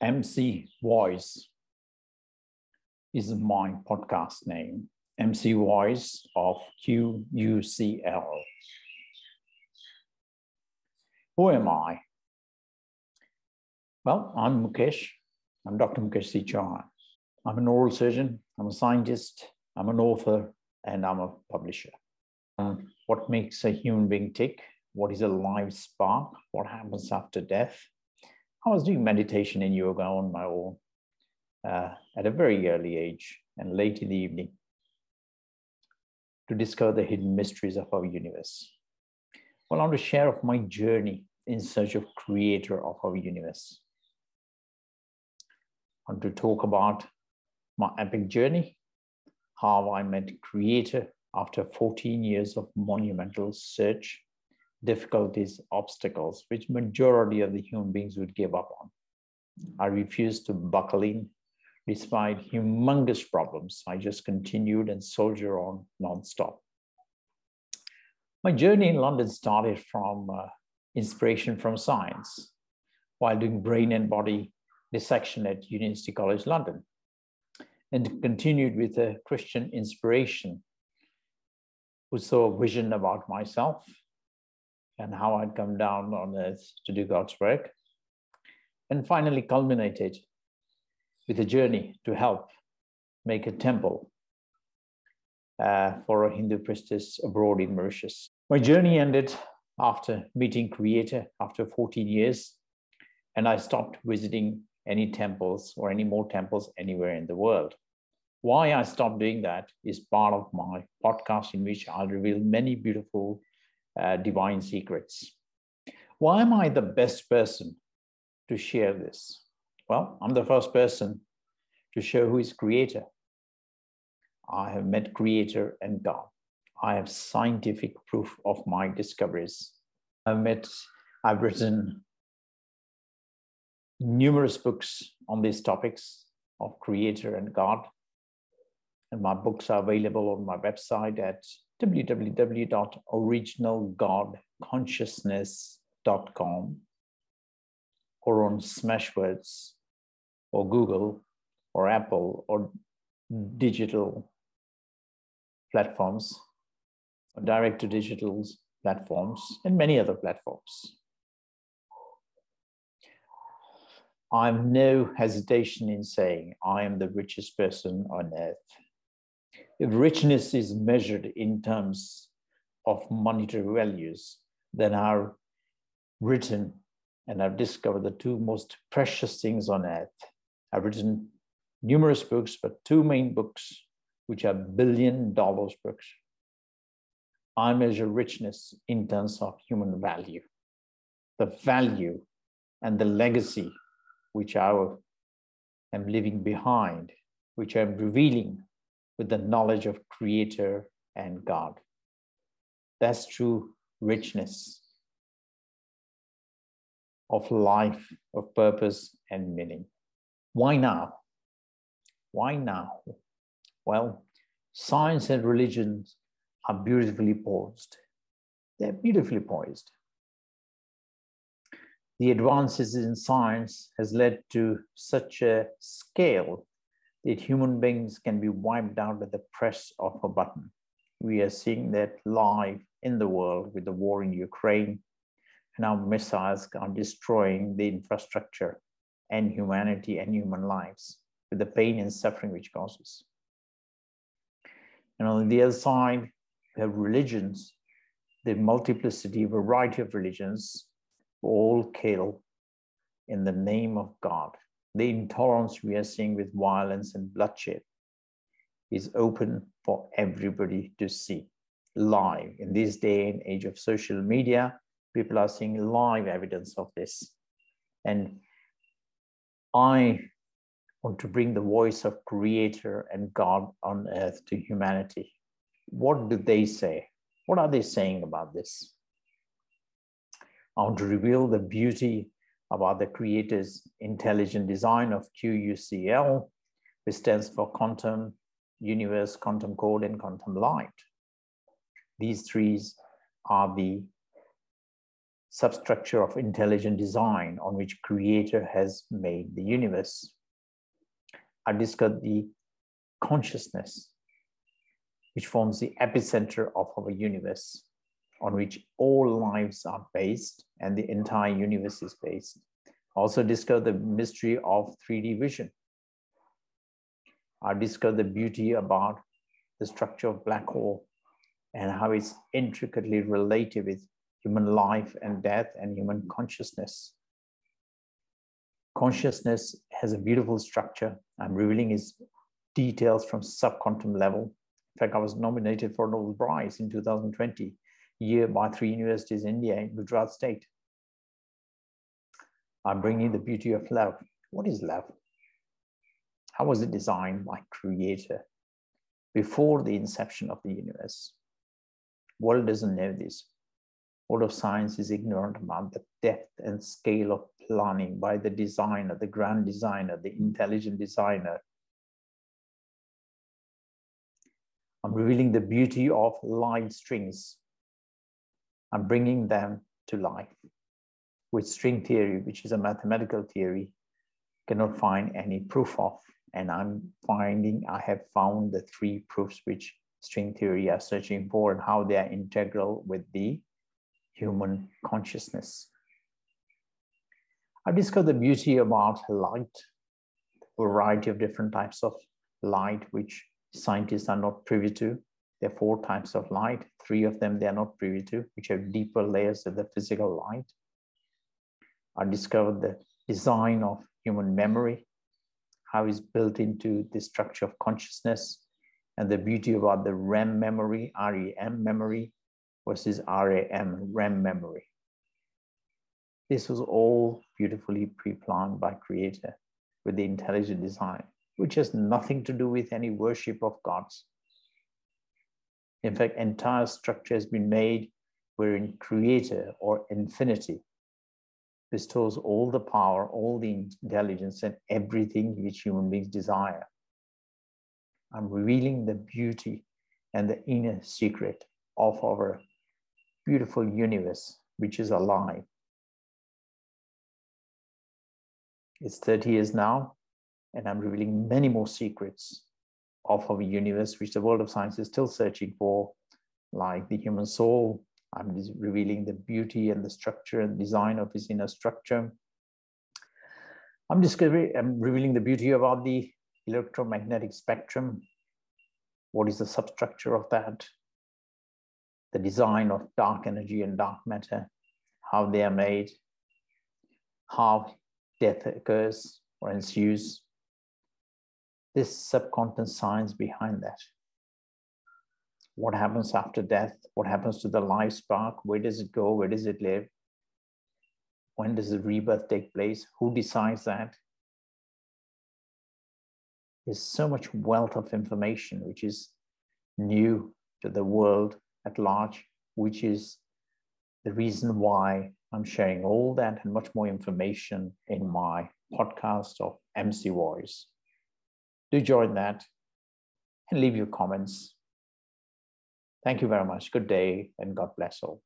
MC Voice is my podcast name. MC Voice of QUCL. Who am I? Well, I'm Mukesh. I'm Dr. Mukesh. Chauhan. I'm an oral surgeon, I'm a scientist, I'm an author, and I'm a publisher. Um, what makes a human being tick? What is a life spark? What happens after death? I was doing meditation and yoga on my own uh, at a very early age and late in the evening to discover the hidden mysteries of our universe. Well, I want to share of my journey in search of creator of our universe. I want to talk about my epic journey, how I met creator after 14 years of monumental search, difficulties, obstacles, which majority of the human beings would give up on. I refused to buckle in despite humongous problems. I just continued and soldier on nonstop. My journey in London started from uh, inspiration from science while doing brain and body dissection at University College London and continued with a Christian inspiration who saw a vision about myself and how I'd come down on earth to do God's work. And finally culminated with a journey to help make a temple uh, for a Hindu priestess abroad in Mauritius. My journey ended after meeting Creator after 14 years, and I stopped visiting any temples or any more temples anywhere in the world. Why I stopped doing that is part of my podcast, in which I'll reveal many beautiful uh, divine secrets. Why am I the best person to share this? Well, I'm the first person to show who is creator. I have met creator and God. I have scientific proof of my discoveries. I've met, I've written numerous books on these topics of creator and God. And my books are available on my website at www.originalgodconsciousness.com or on Smashwords or Google or Apple or digital platforms, or direct to digital platforms, and many other platforms. I have no hesitation in saying I am the richest person on earth. If richness is measured in terms of monetary values, then I've written and I've discovered the two most precious things on earth. I've written numerous books, but two main books, which are billion dollars books. I measure richness in terms of human value, the value and the legacy which I am leaving behind, which I'm revealing with the knowledge of Creator and God. That's true richness of life, of purpose and meaning. Why now? Why now? Well, science and religions are beautifully poised. They're beautifully poised. The advances in science has led to such a scale that human beings can be wiped out at the press of a button. We are seeing that live in the world with the war in Ukraine, and our missiles are destroying the infrastructure and humanity and human lives with the pain and suffering which causes. And on the other side, we have religions, the multiplicity, variety of religions, all kill in the name of God. The intolerance we are seeing with violence and bloodshed is open for everybody to see live. In this day and age of social media, people are seeing live evidence of this. And I want to bring the voice of creator and God on earth to humanity. What do they say? What are they saying about this? I want to reveal the beauty about the creator's intelligent design of QUCL, which stands for quantum universe, quantum code, and quantum light. These three are the substructure of intelligent design on which creator has made the universe. I discussed the consciousness, which forms the epicenter of our universe, on which all lives are based and the entire universe is based. Also discovered the mystery of 3D vision. Uh, I discovered the beauty about the structure of black hole and how it's intricately related with human life and death and human consciousness. Consciousness has a beautiful structure. I'm revealing its details from subquantum level. In fact, I was nominated for a Nobel Prize in 2020, year by three universities in India, in Gujarat state. I'm bringing the beauty of love. What is love? How was it designed by creator before the inception of the universe? World doesn't know this. World of science is ignorant about the depth and scale of planning by the designer, the grand designer, the intelligent designer. I'm revealing the beauty of light strings. I'm bringing them to life with string theory, which is a mathematical theory, cannot find any proof of. And I'm finding, I have found the three proofs which string theory are searching for and how they are integral with the human consciousness. I've discovered the beauty about light, variety of different types of light, which scientists are not privy to. There are four types of light, three of them they are not privy to, which have deeper layers of the physical light. I discovered the design of human memory, how it's built into the structure of consciousness, and the beauty about the REM memory, REM memory, versus RAM, RAM memory. This was all beautifully pre-planned by creator with the intelligent design, which has nothing to do with any worship of gods. In fact, entire structure has been made wherein creator or infinity bestows all the power, all the intelligence and everything which human beings desire. I'm revealing the beauty and the inner secret of our beautiful universe which is alive. It's 30 years now, and I'm revealing many more secrets of our universe, which the world of science is still searching for, like the human soul. I'm revealing the beauty and the structure and design of its inner structure. I'm discovering, I'm revealing the beauty about the electromagnetic spectrum. What is the substructure of that? the design of dark energy and dark matter, how they are made, how death occurs or ensues. This subquantum science behind that. What happens after death? What happens to the life spark? Where does it go? Where does it live? When does the rebirth take place? Who decides that? There's so much wealth of information which is new to the world at large, which is the reason why I'm sharing all that and much more information in my podcast of MC Voice. Do join that and leave your comments. Thank you very much. Good day and God bless all.